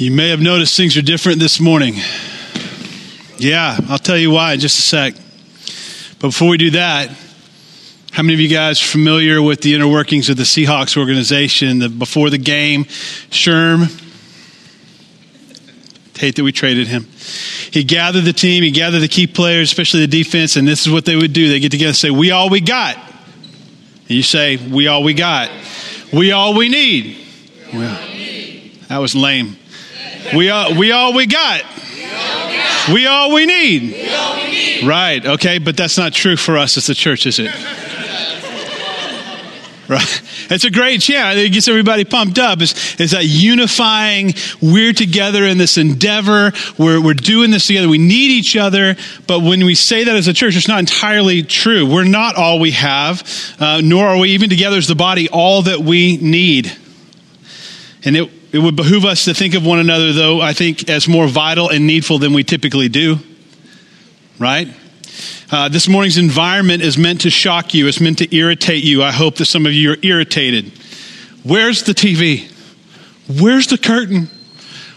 You may have noticed things are different this morning. Yeah, I'll tell you why in just a sec. But before we do that, how many of you guys familiar with the inner workings of the Seahawks organization? The, before the game, Sherm, hate that we traded him. He gathered the team, he gathered the key players, especially the defense, and this is what they would do. They get together and say, We all we got. And you say, We all we got. We all we need. Well, that was lame. We all we all we got. We all we need. Right, okay, but that's not true for us as the church, is it? Right. It's a great chant. It gets everybody pumped up. It's, it's that unifying, we're together in this endeavor. We're, we're doing this together. We need each other. But when we say that as a church, it's not entirely true. We're not all we have, uh, nor are we even together as the body all that we need. And it, it would behoove us to think of one another, though, I think, as more vital and needful than we typically do. Right? Uh, this morning's environment is meant to shock you, it's meant to irritate you. I hope that some of you are irritated. Where's the TV? Where's the curtain?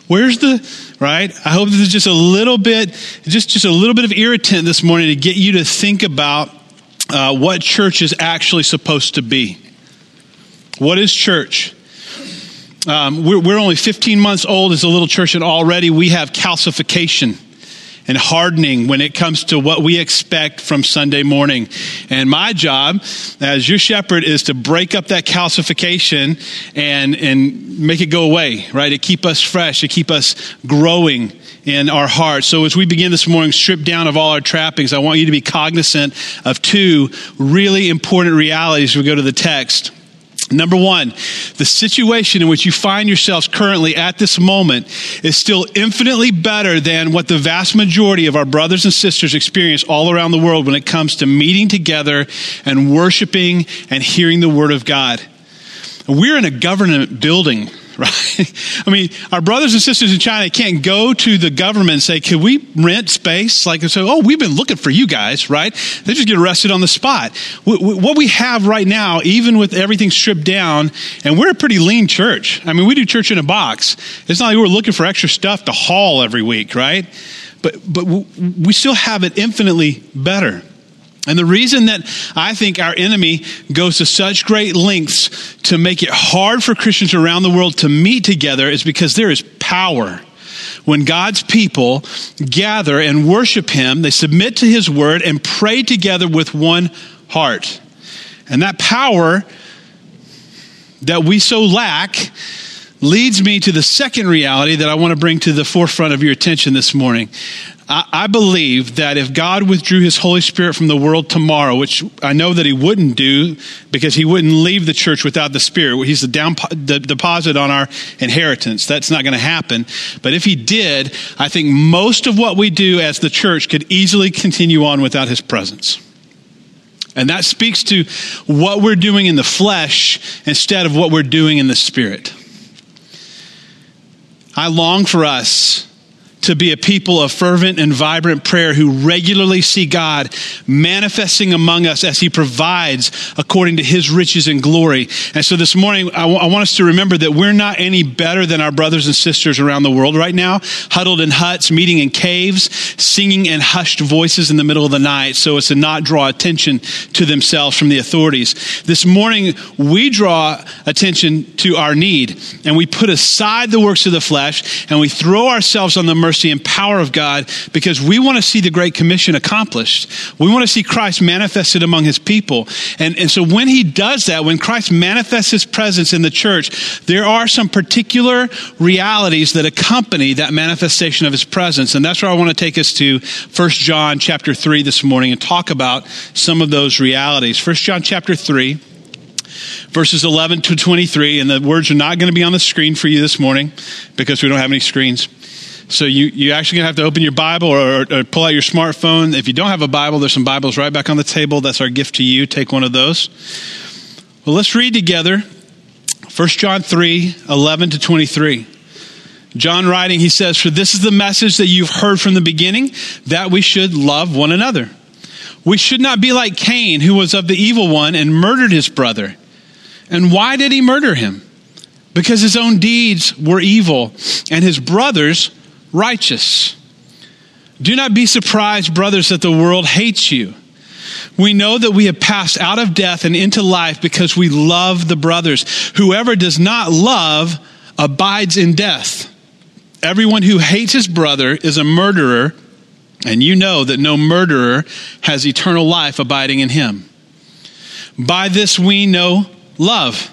Where's the right? I hope this is just a little bit, just just a little bit of irritant this morning to get you to think about uh, what church is actually supposed to be. What is church? Um, we're, we're only 15 months old as a little church, and already we have calcification and hardening when it comes to what we expect from Sunday morning. And my job as your shepherd is to break up that calcification and, and make it go away, right? To keep us fresh, to keep us growing in our hearts. So as we begin this morning, stripped down of all our trappings, I want you to be cognizant of two really important realities we go to the text. Number one, the situation in which you find yourselves currently at this moment is still infinitely better than what the vast majority of our brothers and sisters experience all around the world when it comes to meeting together and worshiping and hearing the Word of God. We're in a government building right? I mean, our brothers and sisters in China can't go to the government and say, "Can we rent space?" Like, say, "Oh, we've been looking for you guys," right? They just get arrested on the spot. What we have right now, even with everything stripped down, and we're a pretty lean church. I mean, we do church in a box. It's not like we're looking for extra stuff to haul every week, right? But but we still have it infinitely better. And the reason that I think our enemy goes to such great lengths to make it hard for Christians around the world to meet together is because there is power. When God's people gather and worship Him, they submit to His word and pray together with one heart. And that power that we so lack leads me to the second reality that I want to bring to the forefront of your attention this morning. I, believe that if God withdrew his Holy Spirit from the world tomorrow, which I know that he wouldn't do because he wouldn't leave the church without the Spirit, he's the, down, the deposit on our inheritance. That's not going to happen. But if he did, I think most of what we do as the church could easily continue on without his presence. And that speaks to what we're doing in the flesh instead of what we're doing in the spirit. I long for us to be a people of fervent and vibrant prayer who regularly see God manifesting among us as He provides according to His riches and glory. And so this morning, I, w- I want us to remember that we're not any better than our brothers and sisters around the world right now, huddled in huts, meeting in caves, singing in hushed voices in the middle of the night so as to not draw attention to themselves from the authorities. This morning, we draw attention to our need and we put aside the works of the flesh and we throw ourselves on the mercy mercy and power of God because we want to see the Great Commission accomplished. We want to see Christ manifested among his people. And, and so when he does that, when Christ manifests his presence in the church, there are some particular realities that accompany that manifestation of his presence. And that's where I want to take us to 1 John chapter 3 this morning and talk about some of those realities. 1 John chapter 3 verses 11 to 23, and the words are not going to be on the screen for you this morning because we don't have any screens. So you, you actually going to have to open your Bible or, or, pull out your smartphone. If you don't have a Bible, there's some Bibles right back on the table. That's our gift to you. Take one of those. Well, let's read together 1 John 3 11 to 23. John writing, he says, For this is the message that you've heard from the beginning, that we should love one another. We should not be like Cain, who was of the evil one and murdered his brother. And why did he murder him? because his own deeds were evil and his brothers righteous. Do not be surprised, brothers, that the world hates you. We know that we have passed out of death and into life because we love the brothers. Whoever does not love abides in death. Everyone who hates his brother is a murderer, and you know that no murderer has eternal life abiding in him. By this we know love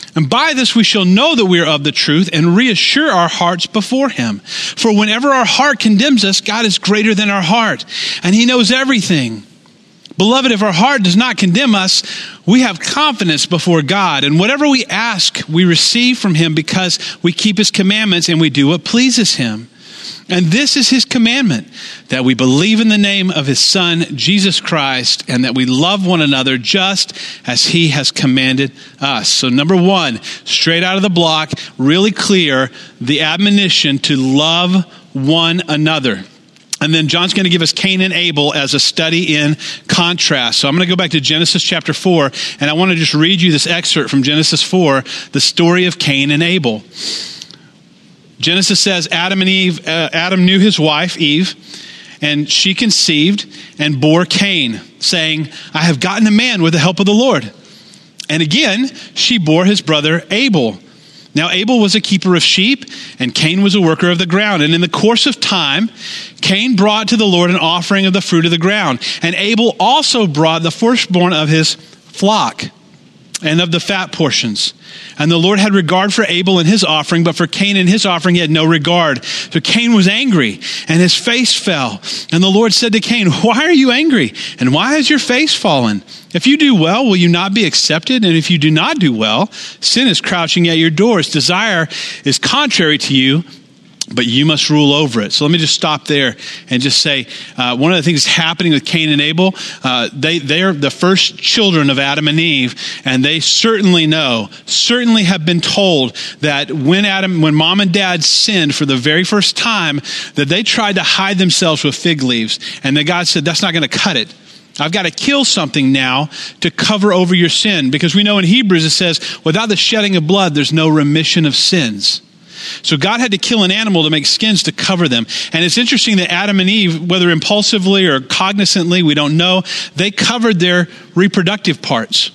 And by this we shall know that we are of the truth and reassure our hearts before Him. For whenever our heart condemns us, God is greater than our heart, and He knows everything. Beloved, if our heart does not condemn us, we have confidence before God, and whatever we ask, we receive from Him because we keep His commandments and we do what pleases Him. And this is his commandment that we believe in the name of his son, Jesus Christ, and that we love one another just as he has commanded us. So, number one, straight out of the block, really clear the admonition to love one another. And then John's going to give us Cain and Abel as a study in contrast. So I'm going to go back to Genesis chapter 4, and I want to just read you this excerpt from Genesis 4, the story of Cain and Abel. Genesis says Adam and Eve, uh, Adam knew his wife, Eve, and she conceived and bore Cain, saying, I have gotten a man with the help of the Lord. And again, she bore his brother Abel. Now, Abel was a keeper of sheep, and Cain was a worker of the ground. And in the course of time, Cain brought to the Lord an offering of the fruit of the ground. And Abel also brought the firstborn of his flock and of the fat portions. And the Lord had regard for Abel and his offering, but for Cain and his offering he had no regard. So Cain was angry, and his face fell. And the Lord said to Cain, Why are you angry? And why has your face fallen? If you do well, will you not be accepted? And if you do not do well, sin is crouching at your doors. Desire is contrary to you, but you must rule over it. So let me just stop there and just say uh, one of the things happening with Cain and Abel, uh, they, they are the first children of Adam and Eve, and they certainly know, certainly have been told that when Adam, when mom and dad sinned for the very first time, that they tried to hide themselves with fig leaves. And that God said, that's not going to cut it. I've got to kill something now to cover over your sin because we know in Hebrews it says, without the shedding of blood, there's no remission of sins. So God had to kill an animal to make skins to cover them. And it's interesting that Adam and Eve, whether impulsively or cognizantly, we don't know, they covered their reproductive parts.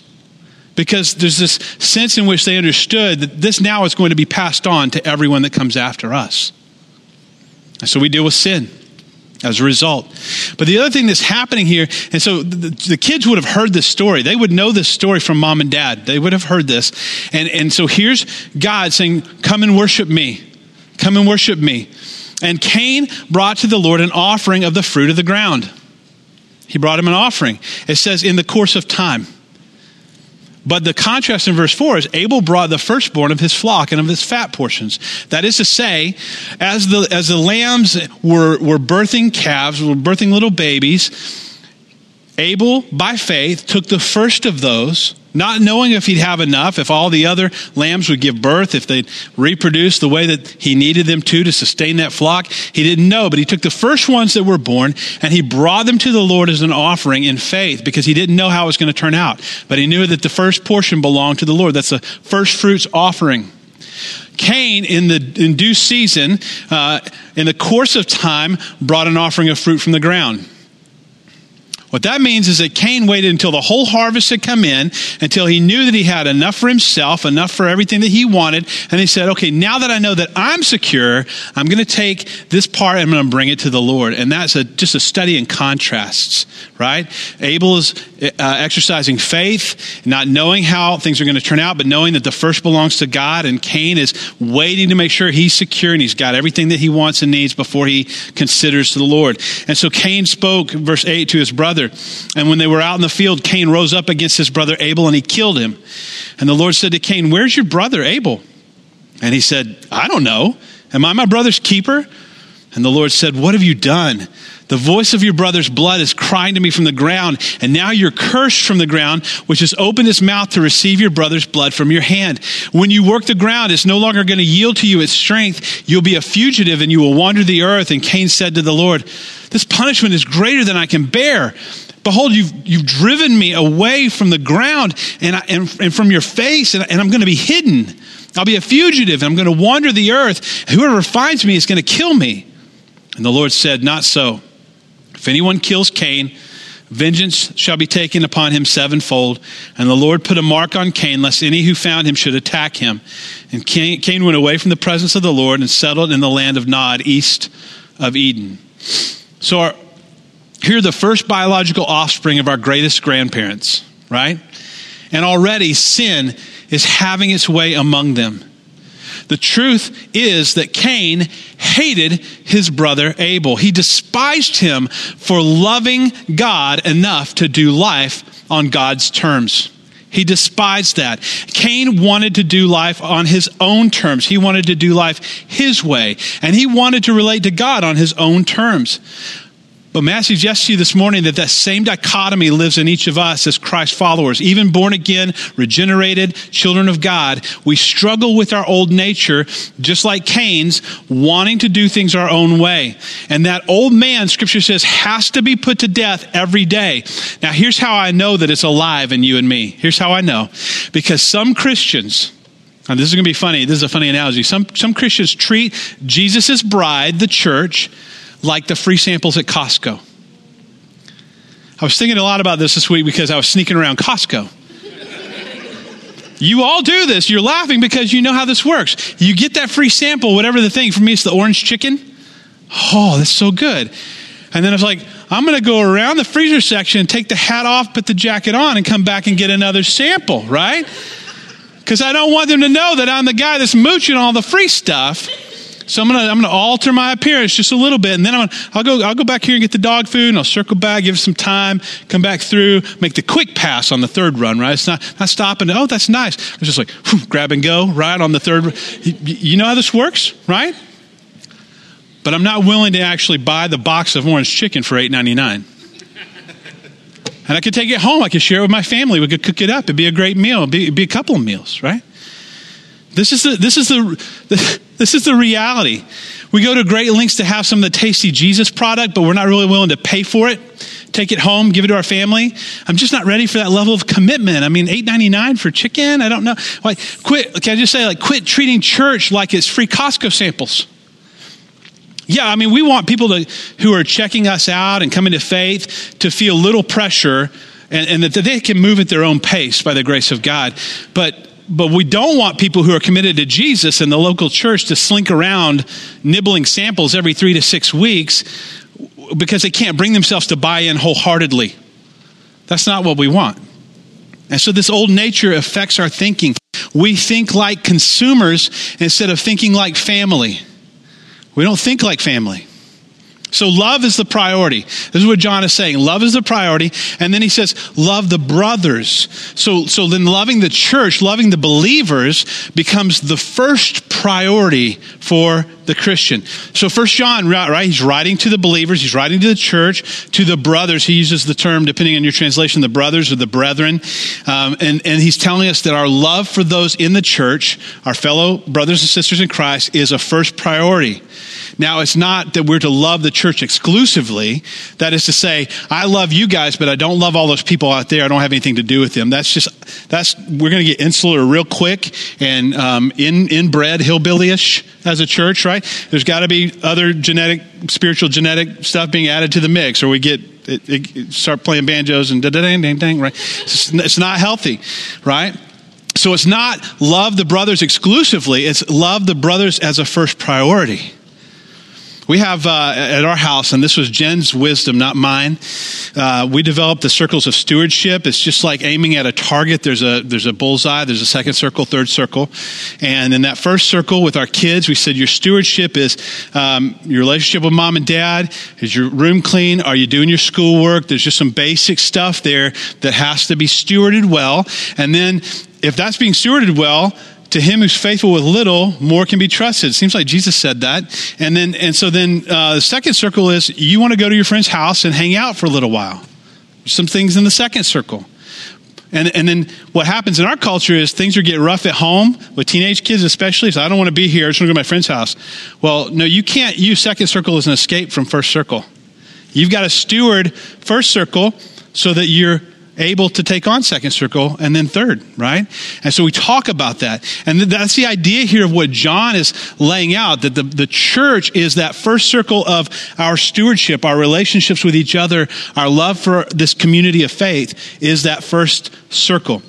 Because there's this sense in which they understood that this now is going to be passed on to everyone that comes after us. And so we deal with sin as a result. But the other thing that's happening here, and so the, the, kids would have heard this story. They would know this story from mom and dad. They would have heard this. And, and so here's God saying, Come and worship me. Come and worship me. And Cain brought to the Lord an offering of the fruit of the ground. He brought him an offering. It says, in the course of time. But the contrast in verse 4 is Abel brought the firstborn of his flock and of his fat portions. That is to say, as the, as the lambs were, were birthing calves, were birthing little babies, Abel, by faith, took the first of those not knowing if he'd have enough, if all the other lambs would give birth, if they'd reproduce the way that he needed them to to sustain that flock. He didn't know, but he took the first ones that were born and he brought them to the Lord as an offering in faith because he didn't know how it was going to turn out. But he knew that the first portion belonged to the Lord. That's the first fruits offering. Cain, in the in due season, uh, in the course of time, brought an offering of fruit from the ground. What that means is that Cain waited until the whole harvest had come in, until he knew that he had enough for himself, enough for everything that he wanted. And he said, okay, now that I know that I'm secure, I'm going to take this part and I'm going to bring it to the Lord. And that's a, just a study in contrasts, right? Abel is uh, exercising faith, not knowing how things are going to turn out, but knowing that the first belongs to God. And Cain is waiting to make sure he's secure and he's got everything that he wants and needs before he considers to the Lord. And so Cain spoke, verse 8, to his brother brother. And when they were out in the field, Cain rose up against his brother Abel and he killed him. And the Lord said to Cain, Where's your brother Abel? And he said, I don't know. Am I my brother's keeper? And the Lord said, What have you done? The voice of your brother's blood is crying to me from the ground, and now you're cursed from the ground, which has opened its mouth to receive your brother's blood from your hand. When you work the ground, it's no longer going to yield to you its strength. You'll be a fugitive and you will wander the earth. And Cain said to the Lord, This punishment is greater than I can bear. Behold, you've, you've driven me away from the ground and, I, and, and from your face, and, and I'm going to be hidden. I'll be a fugitive, and I'm going to wander the earth. Whoever finds me is going to kill me. And the Lord said, Not so. If anyone kills Cain, vengeance shall be taken upon him sevenfold. And the Lord put a mark on Cain, lest any who found him should attack him. And Cain, Cain went away from the presence of the Lord and settled in the land of Nod, east of Eden. So, our, here are the first biological offspring of our greatest grandparents, right? And already sin is having its way among them. The truth is that Cain hated his brother Abel. He despised him for loving God enough to do life on God's terms. He despised that. Cain wanted to do life on his own terms. He wanted to do life his way. And he wanted to relate to God on his own terms. But may I suggest to you this morning that that same dichotomy lives in each of us as Christ followers. Even born again, regenerated, children of God, we struggle with our old nature, just like Cain's, wanting to do things our own way. And that old man, scripture says, has to be put to death every day. Now, here's how I know that it's alive in you and me. Here's how I know. Because some Christians, and this is going to be funny. This is a funny analogy. Some, some Christians treat Jesus' bride, the church, like the free samples at Costco. I was thinking a lot about this this week because I was sneaking around Costco. You all do this. You're laughing because you know how this works. You get that free sample, whatever the thing. For me, it's the orange chicken. Oh, that's so good. And then I was like, I'm going to go around the freezer section, take the hat off, put the jacket on, and come back and get another sample, right? Because I don't want them to know that I'm the guy that's mooching all the free stuff. So I'm gonna I'm gonna alter my appearance just a little bit, and then I'm gonna, I'll go I'll go back here and get the dog food, and I'll circle back, give it some time, come back through, make the quick pass on the third run. Right? It's not not stopping. Oh, that's nice. It's just like whew, grab and go right on the third. You, know how this works, right? But I'm not willing to actually buy the box of orange chicken for eight ninety nine. And I could take it home. I could share it with my family. We could cook it up. It'd be a great meal. It'd be, it'd be a couple of meals, right? This is the, this is the, this is the reality. We go to great lengths to have some of the tasty Jesus product, but we're not really willing to pay for it. Take it home, give it to our family. I'm just not ready for that level of commitment. I mean, eight ninety nine for chicken. I don't know. Like, quit. Can I just say, like, quit treating church like it's free Costco samples. Yeah, I mean, we want people to, who are checking us out and coming to faith to feel little pressure and, and that they can move at their own pace by the grace of God. But but we don't want people who are committed to Jesus in the local church to slink around nibbling samples every three to six weeks because they can't bring themselves to buy in wholeheartedly. That's not what we want. And so this old nature affects our thinking. We think like consumers instead of thinking like family. We don't think like family. So love is the priority. This is what John is saying. Love is the priority. And then he says, love the brothers. So, so then loving the church, loving the believers becomes the first priority for the Christian. So first John, right, he's writing to the believers, he's writing to the church, to the brothers. He uses the term, depending on your translation, the brothers or the brethren. Um, and, and he's telling us that our love for those in the church, our fellow brothers and sisters in Christ, is a first priority. Now, it's not that we're to love the church exclusively. That is to say, I love you guys, but I don't love all those people out there. I don't have anything to do with them. That's just, that's, we're going to get insular real quick and um, in, inbred, hillbillyish as a church, right? There's got to be other genetic, spiritual genetic stuff being added to the mix, or we get it, it, start playing banjos and da da dang dang dang, right? It's, it's not healthy, right? So it's not love the brothers exclusively, it's love the brothers as a first priority. We have uh, at our house, and this was Jen's wisdom, not mine. Uh, we developed the circles of stewardship. It's just like aiming at a target. There's a there's a bullseye. There's a second circle, third circle, and in that first circle with our kids, we said your stewardship is um, your relationship with mom and dad. Is your room clean? Are you doing your schoolwork? There's just some basic stuff there that has to be stewarded well, and then if that's being stewarded well to him who's faithful with little, more can be trusted. Seems like Jesus said that. And then, and so then uh, the second circle is you want to go to your friend's house and hang out for a little while. Some things in the second circle. And, and then what happens in our culture is things are get rough at home with teenage kids, especially. So I don't want to be here. I just want to go to my friend's house. Well, no, you can't use second circle as an escape from first circle. You've got to steward first circle so that you're able to take on second circle and then third, right? And so we talk about that. And that's the idea here of what John is laying out that the, the church is that first circle of our stewardship, our relationships with each other, our love for this community of faith is that first circle.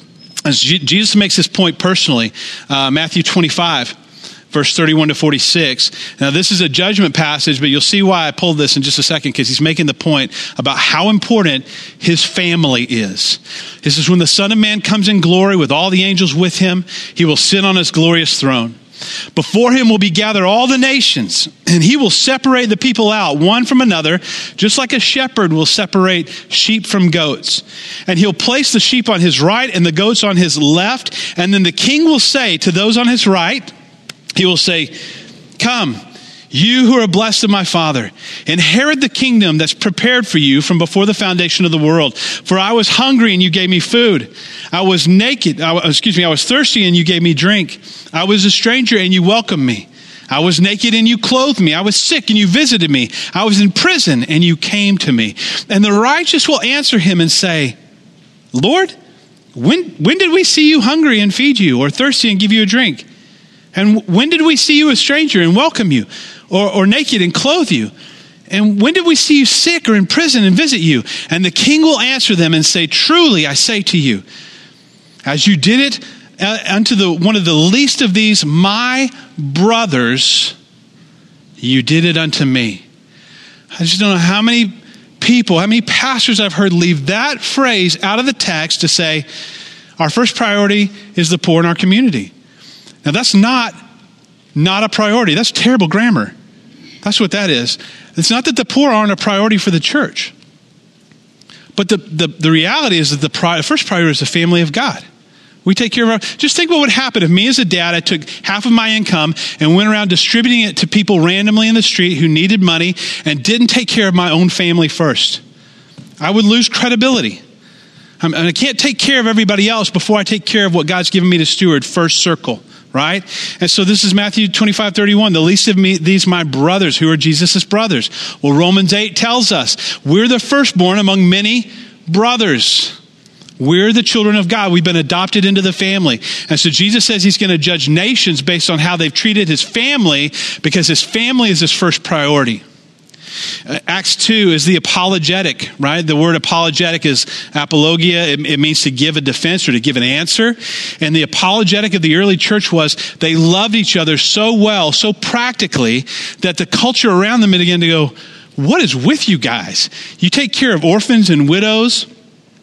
As Jesus makes this point personally, uh, Matthew 25 verse 31 to 46. Now, this is a judgment passage, but you'll see why I pulled this in just a second because he's making the point about how important his family is. This is when the Son of Man comes in glory with all the angels with him, he will sit on his glorious throne. Before him will be gathered all the nations, and he will separate the people out one from another, just like a shepherd will separate sheep from goats. And he'll place the sheep on his right and the goats on his left. And then the king will say to those on his right, he will say, Come, you who are blessed of my Father, inherit the kingdom that's prepared for you from before the foundation of the world. For I was hungry and you gave me food. I was naked, I, excuse me, I was thirsty and you gave me drink. I was a stranger and you welcomed me. I was naked and you clothed me. I was sick and you visited me. I was in prison and you came to me. And the righteous will answer him and say, Lord, when, when did we see you hungry and feed you, or thirsty and give you a drink? And when did we see you a stranger and welcome you, or, or naked and clothe you? And when did we see you sick or in prison and visit you? And the king will answer them and say, Truly, I say to you, as you did it uh, unto the, one of the least of these, my brothers, you did it unto me. I just don't know how many people, how many pastors I've heard leave that phrase out of the text to say, our first priority is the poor in our community. Now, that's not not a priority. That's terrible grammar. That's what that is. It's not that the poor aren't a priority for the church. But the, the, the reality is that the pri- first priority is the family of God. We take care of our. Just think what would happen if me as a dad, I took half of my income and went around distributing it to people randomly in the street who needed money and didn't take care of my own family first. I would lose credibility. and I can't take care of everybody else before I take care of what God's given me to steward, first circle right? And so this is Matthew 25, 31. The least of me, these my brothers, who are Jesus' brothers. Well, Romans 8 tells us we're the firstborn among many brothers. We're the children of God. We've been adopted into the family. And so Jesus says he's going to judge nations based on how they've treated his family because his family is his first priority. Uh, Acts 2 is the apologetic, right? The word apologetic is apologia. It, it, means to give a defense or to give an answer. And the apologetic of the early church was they loved each other so well, so practically, that the culture around them began to go, What is with you guys? You take care of orphans and widows.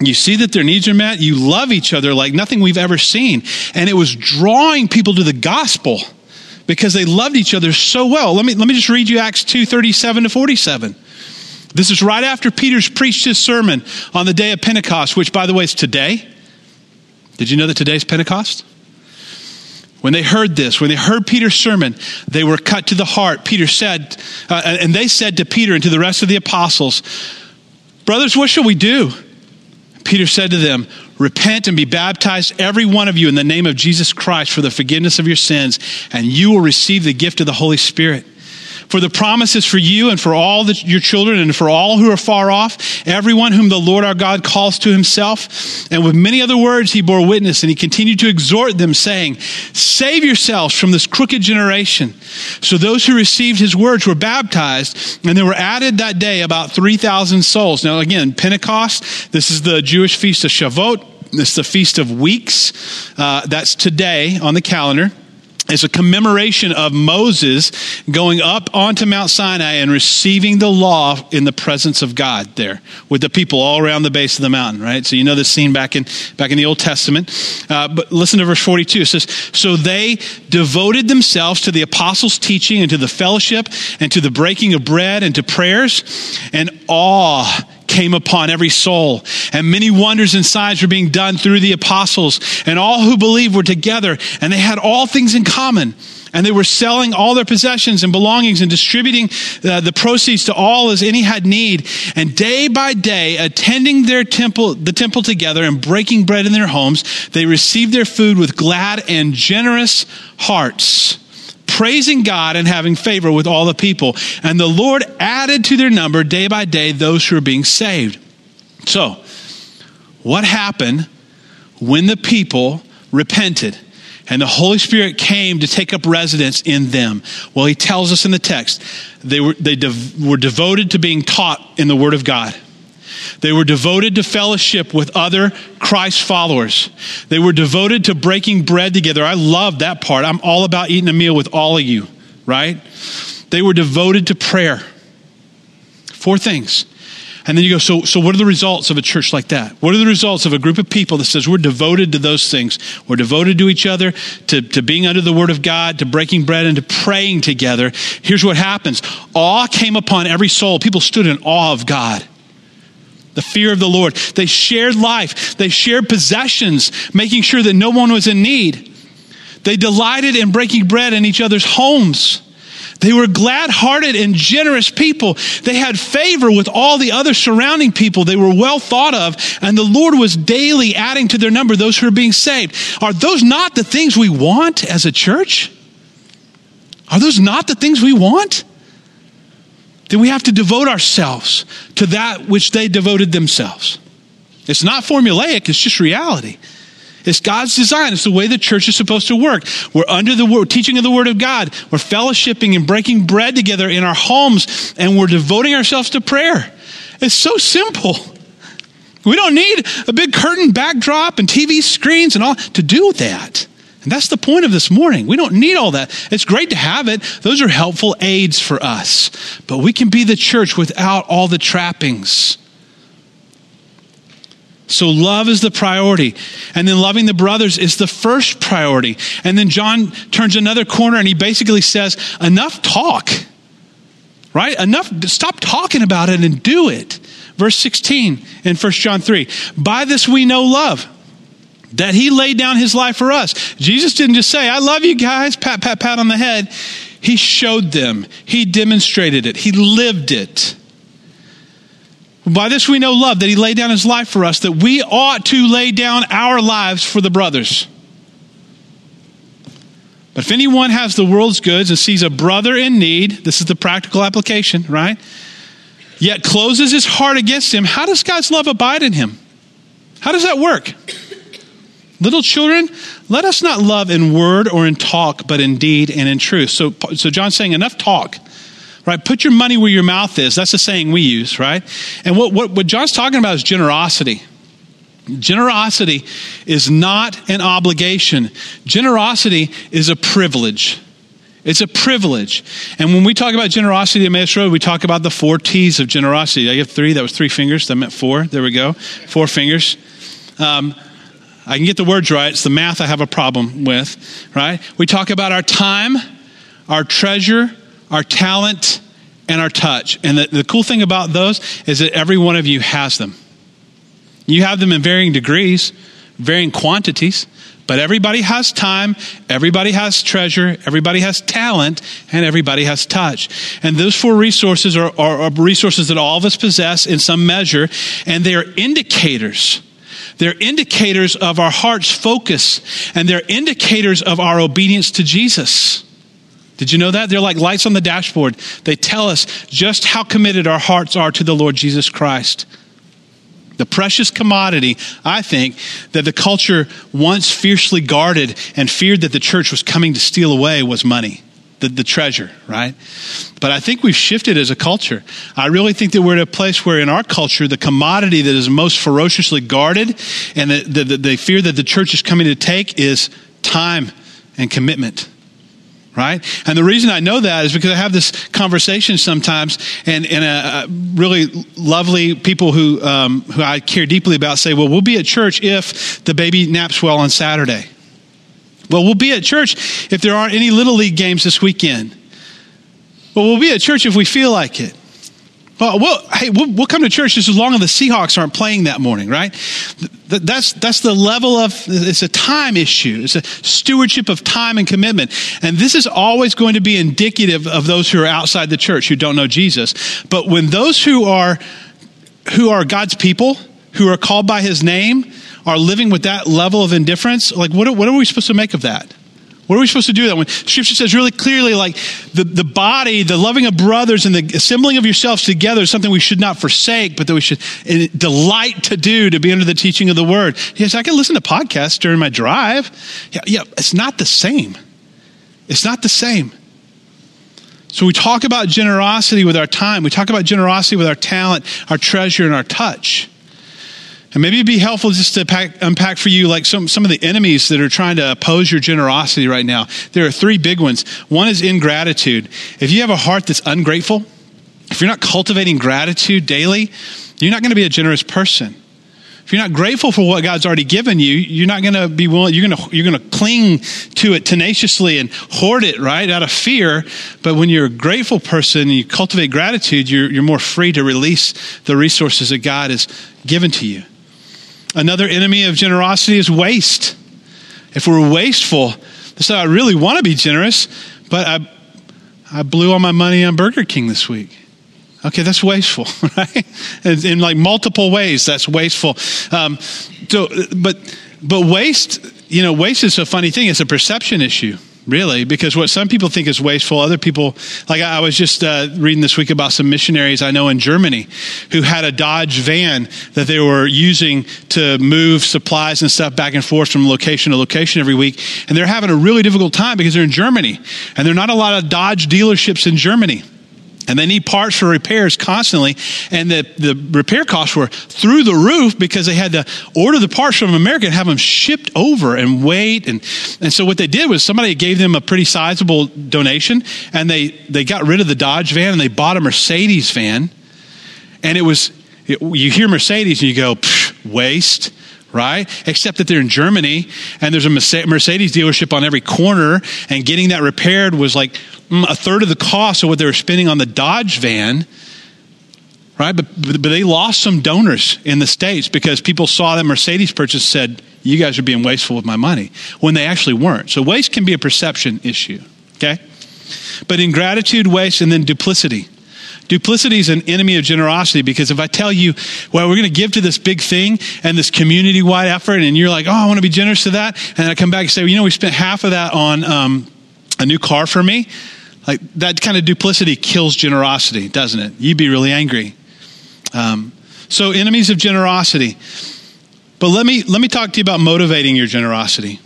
You see that their needs are met. You love each other like nothing we've ever seen. And it was drawing people to the gospel because they loved each other so well. Let me, let me just read you Acts 2 37 to 47. This is right after Peter's preached his sermon on the day of Pentecost, which, by the way, is today. Did you know that today's Pentecost? When they heard this, when they heard Peter's sermon, they were cut to the heart. Peter said, uh, and they said to Peter and to the rest of the apostles, Brothers, what shall we do? Peter said to them, Repent and be baptized, every one of you, in the name of Jesus Christ for the forgiveness of your sins, and you will receive the gift of the Holy Spirit. For the promise is for you and for all the, your children and for all who are far off, everyone whom the Lord our God calls to himself. And with many other words he bore witness, and he continued to exhort them, saying, Save yourselves from this crooked generation. So those who received his words were baptized, and there were added that day about 3,000 souls. Now, again, Pentecost, this is the Jewish feast of Shavuot. Is the Feast of Weeks. Uh, that's today on the calendar It's a commemoration of Moses going up onto Mount Sinai and receiving the law in the presence of God there with the people all around the base of the mountain, right? So you know this scene back in, back in the Old Testament. Uh, but listen to verse 42. It says, So they devoted themselves to the apostles' teaching and to the fellowship and to the breaking of bread and to prayers, and awe came upon every soul, and many wonders and signs were being done through the apostles, and all who believed were together, and they had all things in common. And they were selling all their possessions and belongings and distributing uh, the proceeds to all as any had need. And day by day, attending their temple, the temple together and breaking bread in their homes, they received their food with glad and generous hearts praising God and having favor with all the people. And the Lord added to their number day by day those who were being saved. So, what happened when the people repented? and the Holy Spirit came to take up residence in them. Well, he tells us in the text they were, they were devoted to being taught in the Word of God. They were devoted to fellowship with other Christ followers. They were devoted to breaking bread together. I love that part. I'm all about eating a meal with all of you, right? They were devoted to prayer. Four things. And then you go, so, so what are the results of a church like that? What are the results of a group of people that says we're devoted to those things? We're devoted to each other, to, to being under the word of God, to breaking bread, and to praying together. Here's what happens awe came upon every soul. People stood in awe of God. The fear of the Lord. They shared life. They shared possessions, making sure that no one was in need. They delighted in breaking bread in each other's homes. They were glad hearted and generous people. They had favor with all the other surrounding people. They were well thought of, and the Lord was daily adding to their number those who are being saved. Are those not the things we want as a church? Are those not the things we want? Then we have to devote ourselves to that which they devoted themselves. It's not formulaic, it's just reality. It's God's design. It's the way the church is supposed to work. We're under the word, teaching of the Word of God. We're fellowshipping and breaking bread together in our homes, and we're devoting ourselves to prayer. It's so simple. We don't need a big curtain backdrop and TV screens and all to do that. And that's the point of this morning. We don't need all that. It's great to have it. Those are helpful aids for us. But we can be the church without all the trappings. So love is the priority. And then loving the brothers is the first priority. And then John turns another corner and he basically says, enough talk. Right? Enough, stop talking about it and do it. Verse 16 in 1 John 3. By this we know love, that he laid down his life for us. Jesus didn't just say, I love you guys, pat, pat, pat on the head. He showed them, he demonstrated it, he lived it. By this we know love, that he laid down his life for us, that we ought to lay down our lives for the brothers. But if anyone has the world's goods and sees a brother in need, this is the practical application, right? Yet closes his heart against him, how does God's love abide in him? How does that work? Little children, let us not love in word or in talk, but in deed and in truth. So, so John's saying enough talk right? Put your money where your mouth is. That's the saying we use, right? And what, what, what John's talking about is generosity. Generosity is not an obligation, generosity is a privilege. It's a privilege. And when we talk about generosity at Emmaus Road, we talk about the four T's of generosity. I have three. That was three fingers. That meant four. There we go. Four fingers. Um, I can get the words right. It's the math I have a problem with, right? We talk about our time, our treasure, our talent, and our touch. And the, the cool thing about those is that every one of you has them. You have them in varying degrees, varying quantities, but everybody has time, everybody has treasure, everybody has talent, and everybody has touch. And those four resources are, are, are resources that all of us possess in some measure, and they are indicators. They're indicators of our heart's focus, and they're indicators of our obedience to Jesus. Did you know that? They're like lights on the dashboard. They tell us just how committed our hearts are to the Lord Jesus Christ. The precious commodity, I think, that the culture once fiercely guarded and feared that the church was coming to steal away was money, the, the treasure, right? But I think we've shifted as a culture. I really think that we're at a place where in our culture, the commodity that is most ferociously guarded and the, the, the fear that the church is coming to take is time and commitment right? And the reason I know that is because I have this conversation sometimes, and, and a, a really lovely people who, um, who I care deeply about say, well, we'll be at church if the baby naps well on Saturday. Well, we'll be at church if there aren't any Little League games this weekend. Well, we'll be at church if we feel like it. Well, well hey, we'll, we'll, come to church just as long as the Seahawks aren't playing that morning, right? That's, that's the level of, it's a time issue. It's a stewardship of time and commitment. And this is always going to be indicative of those who are outside the church, who don't know Jesus. But when those who are, who are God's people, who are called by his name, are living with that level of indifference, like what, what are we supposed to make of that? What are we supposed to do that when scripture says really clearly like the, the body, the loving of brothers and the assembling of yourselves together is something we should not forsake, but that we should eh, delight to do to be under the teaching of the word. Yes, I can listen to podcasts during my drive. Yeah, yeah, it's not the same. It's not the same. So we talk about generosity with our time. We talk about generosity with our talent, our treasure, and our touch. And maybe it'd be helpful just to pack, unpack for you like some, some of the enemies that are trying to oppose your generosity right now. There are three big ones. One is ingratitude. If you have a heart that's ungrateful, if you're not cultivating gratitude daily, you're not going to be a generous person. If you're not grateful for what God's already given you, you're not going to be willing, you're going to, you're going to cling to it tenaciously and hoard it, right, out of fear. But when you're a grateful person and you cultivate gratitude, you're, you're more free to release the resources that God has given to you. Another enemy of generosity is waste. If we're wasteful, so I really want to be generous, but I, I blew all my money on Burger King this week. Okay, that's wasteful, right? In, like multiple ways, that's wasteful. Um, so, but but waste, you know, waste is a funny thing. It's a perception issue really, because what some people think is wasteful, other people, like I was just uh, reading this week about some missionaries I know in Germany who had a Dodge van that they were using to move supplies and stuff back and forth from location to location every week. And they're having a really difficult time because they're in Germany. And there are not a lot of Dodge dealerships in Germany and they need parts for repairs constantly. And the, the repair costs were through the roof because they had to order the parts from America and have them shipped over and wait. And, and so what they did was somebody gave them a pretty sizable donation and they, they got rid of the Dodge van and they bought a Mercedes van. And it was, you hear Mercedes and you go, waste right? Except that they're in Germany and there's a Mercedes dealership on every corner, and getting that repaired was like Mm, a third of the cost of what they were spending on the Dodge van, right? But, but they lost some donors in the States because people saw that Mercedes purchase said, you guys are being wasteful with my money, when they actually weren't. So waste can be a perception issue, okay? But ingratitude, waste, and then duplicity. Duplicity is an enemy of generosity because if I tell you, well, we're going to give to this big thing and this community wide effort, and you're like, oh, I want to be generous to that, and I come back and say, well, you know, we spent half of that on um, a new car for me, like that kind of duplicity kills generosity, doesn't it? You'd be really angry. Um, so enemies of generosity. But let me let me talk to you about motivating your generosity.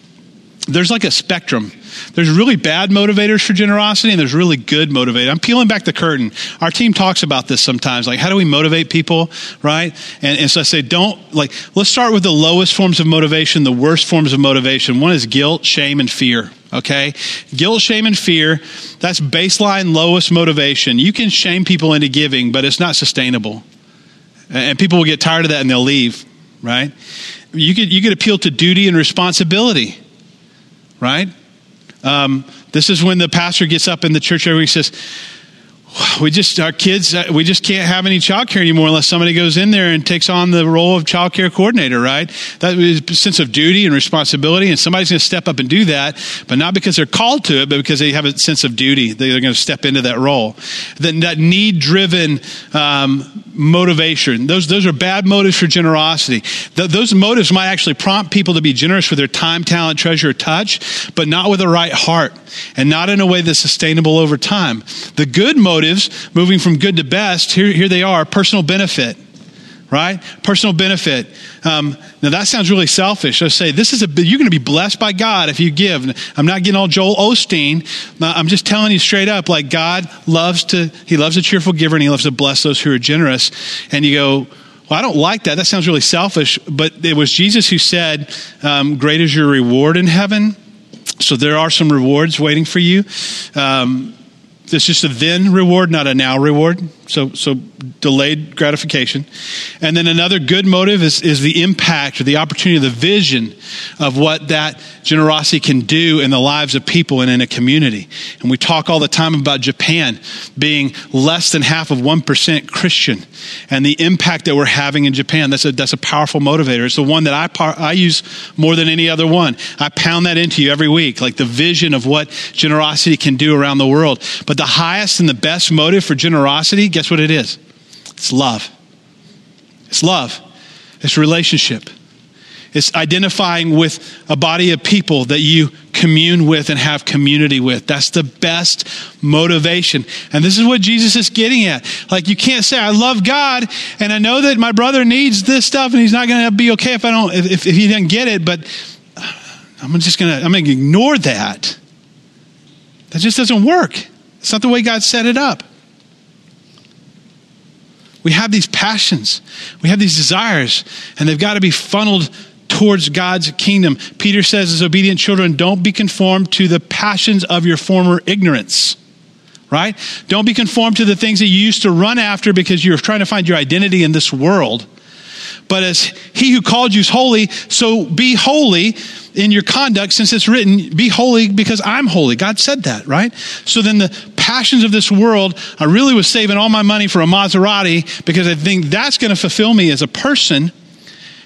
There's like a spectrum. There's really bad motivators for generosity and there's really good motivators. I'm peeling back the curtain. Our team talks about this sometimes. Like, how do we motivate people, right? And, and so I say, don't, like, let's start with the lowest forms of motivation, the worst forms of motivation. One is guilt, shame, and fear. Okay? Guilt, shame, and fear, that's baseline lowest motivation. You can shame people into giving, but it's not sustainable. And people will get tired of that and they'll leave, right? You could, you could appeal to duty and responsibility, right? Um, this is when the pastor gets up in the church every and says, we just our kids uh, we just can't have any childcare anymore unless somebody goes in there and takes on the role of childcare coordinator right? That is a sense of duty and responsibility and somebody's going to step up and do that but not because they're called to it but because they have a sense of duty they're going to step into that role. Then that need driven um, motivation those those are bad motives for generosity. Th- those motives might actually prompt people to be generous with their time talent treasure touch but not with the right heart and not in a way that's sustainable over time. The good motive motives, moving from good to best, here, here they are personal benefit, right? Personal benefit. Um, now that sounds really selfish. I say this is a you're going to be blessed by God if you give. I'm not getting all Joel Osteen. I'm just telling you straight up, like God loves to He loves a cheerful giver and He loves to bless those who are generous. And you go, well, I don't like that. That sounds really selfish. But it was Jesus who said, um, "Great is your reward in heaven." So there are some rewards waiting for you. Um, it's just a then reward, not a now reward. So, so delayed gratification. And then another good motive is, is the impact or the opportunity, the vision of what that generosity can do in the lives of people and in a community. And we talk all the time about Japan being less than half of 1% Christian and the impact that we're having in Japan. That's a, that's a powerful motivator. It's the one that I, I use more than any other one. I pound that into you every week, like the vision of what generosity can do around the world. But the highest and the best motive for generosity, guess what it is? It's love. It's love. It's relationship. It's identifying with a body of people that you commune with and have community with. That's the best motivation. And this is what Jesus is getting at. Like, you can't say, I love God and I know that my brother needs this stuff and he's not going to be okay if I don't, if, if he doesn't get it, but I'm just going to, I'm going to ignore that. That just doesn't work. It's not the way God set it up. We have these passions, we have these desires, and they've got to be funneled towards God's kingdom. Peter says, as obedient children, don't be conformed to the passions of your former ignorance. Right? Don't be conformed to the things that you used to run after because you're trying to find your identity in this world. But as he who called you is holy, so be holy in your conduct, since it's written, be holy because I'm holy. God said that, right? So then the passions of this world, I really was saving all my money for a Maserati because I think that's going to fulfill me as a person.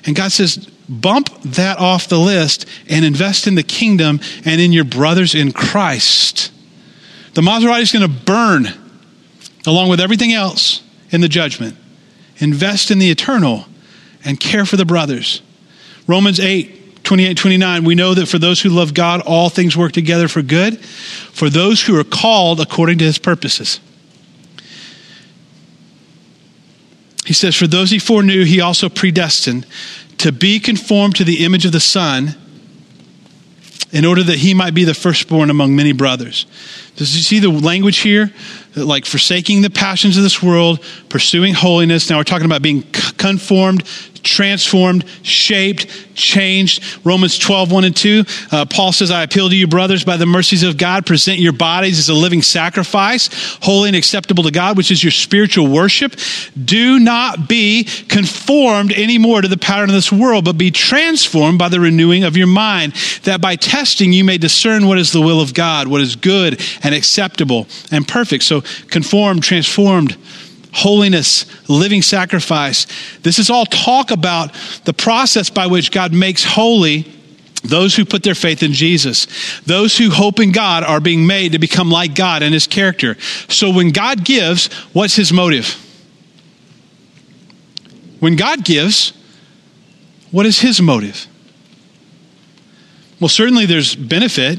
And God says, bump that off the list and invest in the kingdom and in your brothers in Christ. The Maserati is going to burn along with everything else in the judgment. Invest in the eternal and care for the brothers. Romans 8, 28, 29, we know that for those who love God, all things work together for good, for those who are called according to his purposes. He says, For those he foreknew, he also predestined to be conformed to the image of the Son, in order that he might be the firstborn among many brothers. Does you see the language here? Like forsaking the passions of this world, pursuing holiness. Now we're talking about being conformed transformed, shaped, changed. Romans 12, 1 and 2. Uh, Paul says, I appeal to you, brothers, by the mercies of God, present your bodies as a living sacrifice, holy and acceptable to God, which is your spiritual worship. Do not be conformed anymore to the pattern of this world, but be transformed by the renewing of your mind, that by testing you may discern what is the will of God, what is good and acceptable and perfect. So conformed, transformed, holiness, living sacrifice. This is all talk about the process by which God makes holy those who put their faith in Jesus. Those who hope in God are being made to become like God and his character. So when God gives, what's his motive? When God gives, what is his motive? Well, certainly there's benefit.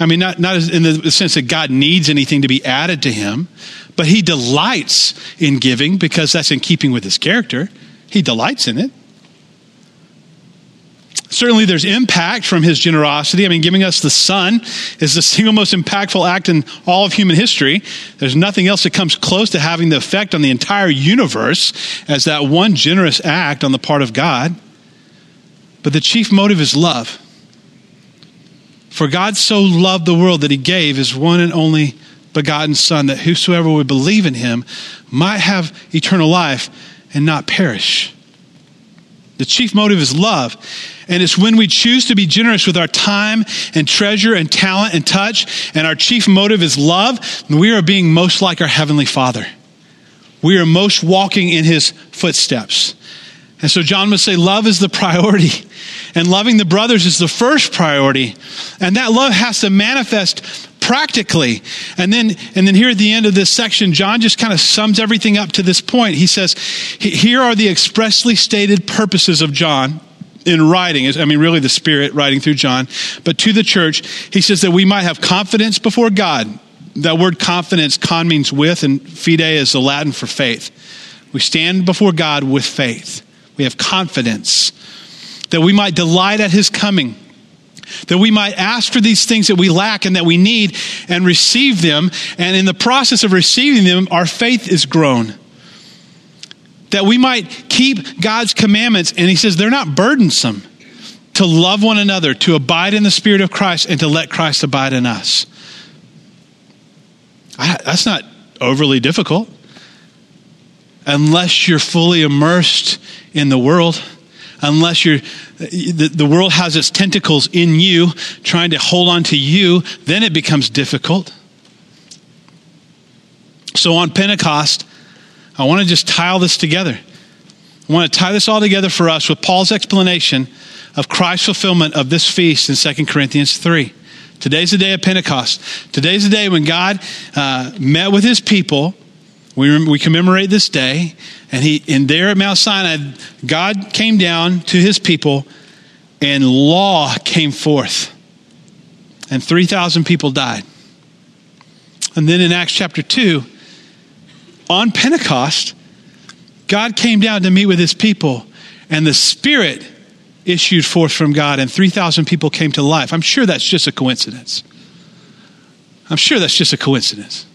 I mean, not, not in the sense that God needs anything to be added to him, but he delights in giving because that's in keeping with his character. He delights in it. Certainly, there's impact from his generosity. I mean, giving us the Son is the single most impactful act in all of human history. There's nothing else that comes close to having the effect on the entire universe as that one generous act on the part of God. But the chief motive is love. For God so loved the world that he gave his one and only begotten Son, that whosoever would believe in him might have eternal life and not perish. The chief motive is love. And it's when we choose to be generous with our time and treasure and talent and touch, and our chief motive is love, we are being most like our Heavenly Father. We are most walking in His footsteps. And so John must say, love is the priority. And loving the brothers is the first priority. And that love has to manifest practically. And then, and then here at the end of this section, John just kind of sums everything up to this point. He says, here are the expressly stated purposes of John in writing, I mean, really the Spirit writing through John, but to the church, he says that we might have confidence before God. That word confidence, con means with, and fide is the Latin for faith. We stand before God with faith. We have confidence that we might delight at his coming that we might ask for these things that we lack and that we need and receive them. And in the process of receiving them, our faith is grown. That we might keep God's commandments. And he says they're not burdensome to love one another, to abide in the Spirit of Christ, and to let Christ abide in us. I, that's not overly difficult. unless you're fully immersed in the world, unless you're, the, the world has its tentacles in you, trying to hold on to you, then it becomes difficult. So on Pentecost, I want to just tie all this together. I want to tie this all together for us with Paul's explanation of Christ's fulfillment of this feast in 2 Corinthians 3. Today's the day of Pentecost. Today's the day when God uh, met with his people. We, we commemorate this day. And, he, and there at Mount Sinai, God came down to his people and law came forth. And 3,000 people died. And then in Acts chapter 2, on Pentecost, God came down to meet with his people, and the Spirit issued forth from God, and 3,000 people came to life. I'm sure that's just a coincidence. I'm sure that's just a coincidence.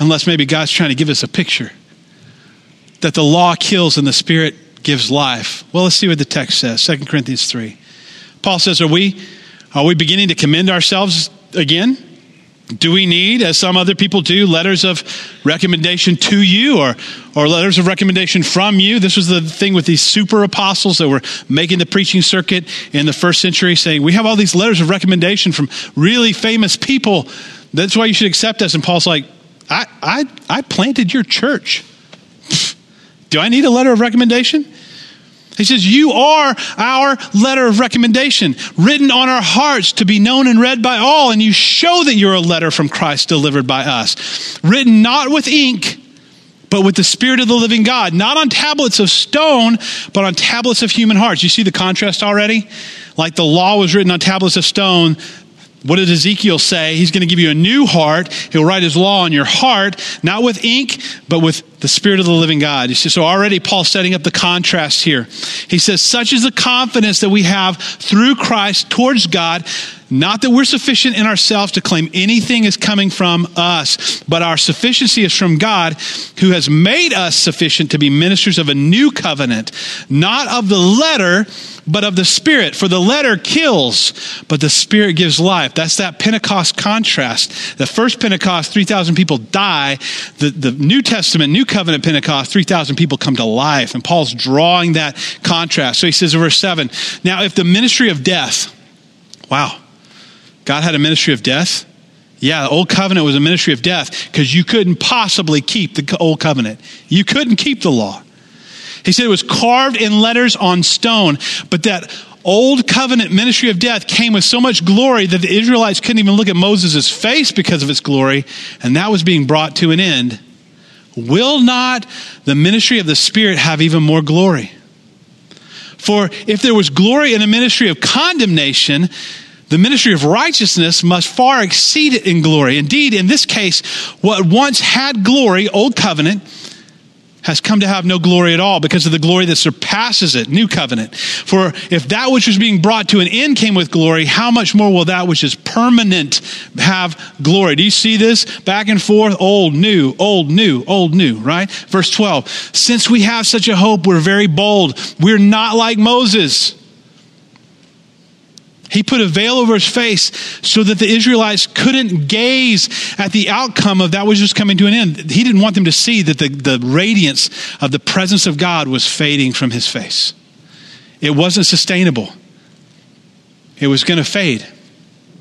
Unless maybe God's trying to give us a picture that the law kills and the Spirit gives life. Well, let's see what the text says 2 Corinthians 3. Paul says, Are we, are we beginning to commend ourselves again? Do we need, as some other people do, letters of recommendation to you or, or letters of recommendation from you? This was the thing with these super apostles that were making the preaching circuit in the first century, saying, We have all these letters of recommendation from really famous people. That's why you should accept us. And Paul's like, I, I, I planted your church. Do I need a letter of recommendation? He says, You are our letter of recommendation, written on our hearts to be known and read by all, and you show that you're a letter from Christ delivered by us. Written not with ink, but with the Spirit of the living God, not on tablets of stone, but on tablets of human hearts. You see the contrast already? Like the law was written on tablets of stone, what did Ezekiel say? He's going to give you a new heart. He'll write his law on your heart, not with ink, but with the Spirit of the living God. See, So already Paul's setting up the contrast here. He says, such is the confidence that we have through Christ towards God, not that we're sufficient in ourselves to claim anything is coming from us, but our sufficiency is from God, who has made us sufficient to be ministers of a new covenant, not of the letter, but of the Spirit. For the letter kills, but the Spirit gives life. That's that Pentecost contrast. The first Pentecost, 3,000 people die. The, the New Testament, New Covenant Pentecost, 3,000 people come to life. And Paul's drawing that contrast. So he says in verse 7 Now, if the ministry of death, wow, God had a ministry of death. Yeah, the old covenant was a ministry of death because you couldn't possibly keep the old covenant. You couldn't keep the law. He said it was carved in letters on stone, but that old covenant ministry of death came with so much glory that the Israelites couldn't even look at Moses' face because of its glory, and that was being brought to an end. Will not the ministry of the Spirit have even more glory? For if there was glory in a ministry of condemnation, the ministry of righteousness must far exceed it in glory. Indeed, in this case, what once had glory, old covenant, has come to have no glory at all because of the glory that surpasses it, new covenant. For if that which was being brought to an end came with glory, how much more will that which is permanent have glory? Do you see this back and forth? Old, new, old, new, old, new, right? Verse 12. Since we have such a hope, we're very bold. We're not like Moses he put a veil over his face so that the Israelites couldn't gaze at the outcome of that was coming to an end. He didn't want them to see that the, the radiance of the presence of God was fading from his face. It wasn't sustainable, it was going to fade.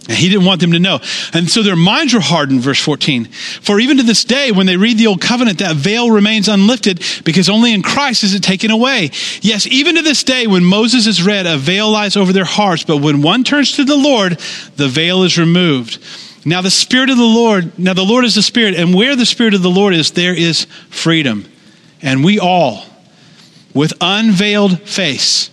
And he didn't want them to know. And so their minds were hardened, verse 14. For even to this day, when they read the old covenant, that veil remains unlifted because only in Christ is it taken away. Yes, even to this day, when Moses is read, a veil lies over their hearts. But when one turns to the Lord, the veil is removed. Now the Spirit of the Lord, now the Lord is the Spirit, and where the Spirit of the Lord is, there is freedom. And we all, with unveiled face,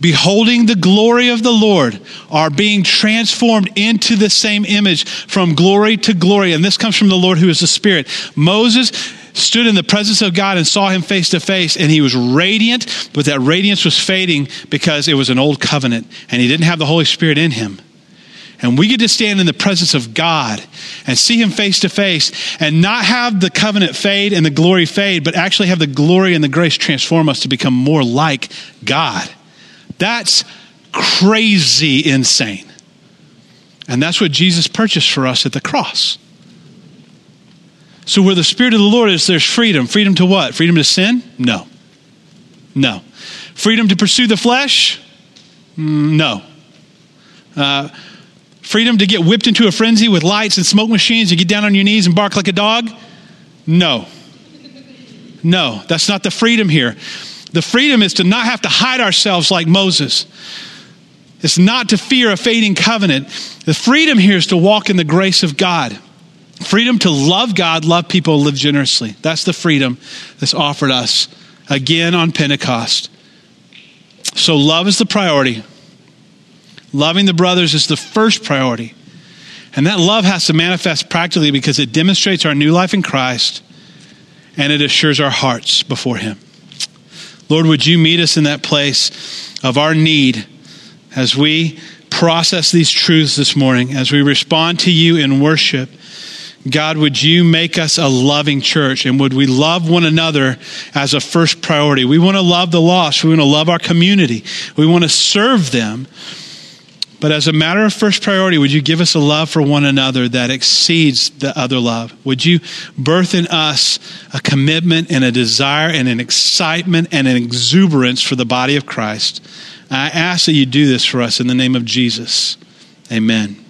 beholding the glory of the Lord, are being transformed into the same image from glory to glory. And this comes from the Lord who is the Spirit. Moses stood in the presence of God and saw him face to face, and he was radiant, but that radiance was fading because it was an old covenant, and he didn't have the Holy Spirit in him. And we get to stand in the presence of God and see Him face to face and not have the covenant fade and the glory fade, but actually have the glory and the grace transform us to become more like God. That's crazy insane. And that's what Jesus purchased for us at the cross. So, where the Spirit of the Lord is, there's freedom. Freedom to what? Freedom to sin? No. No. Freedom to pursue the flesh? Mm, no. Uh, freedom to get whipped into a frenzy with lights and smoke machines and get down on your knees and bark like a dog? No. No, that's not the freedom here. The freedom is to not have to hide ourselves like Moses. It's not to fear a fading covenant. The freedom here is to walk in the grace of God. Freedom to love God, love people, live generously. That's the freedom that's offered us again on Pentecost. So, love is the priority. Loving the brothers is the first priority. And that love has to manifest practically because it demonstrates our new life in Christ and it assures our hearts before Him. Lord, would you meet us in that place of our need as we process these truths this morning, as we respond to you in worship? God, would you make us a loving church and would we love one another as a first priority? We want to love the lost. We want to love our community. We want to serve them. But as a matter of first priority, would you give us a love for one another that exceeds the other love? Would you birth in us a commitment and a desire and an excitement and an exuberance for the body of Christ? I ask that you do this for us in the name of Jesus. Amen.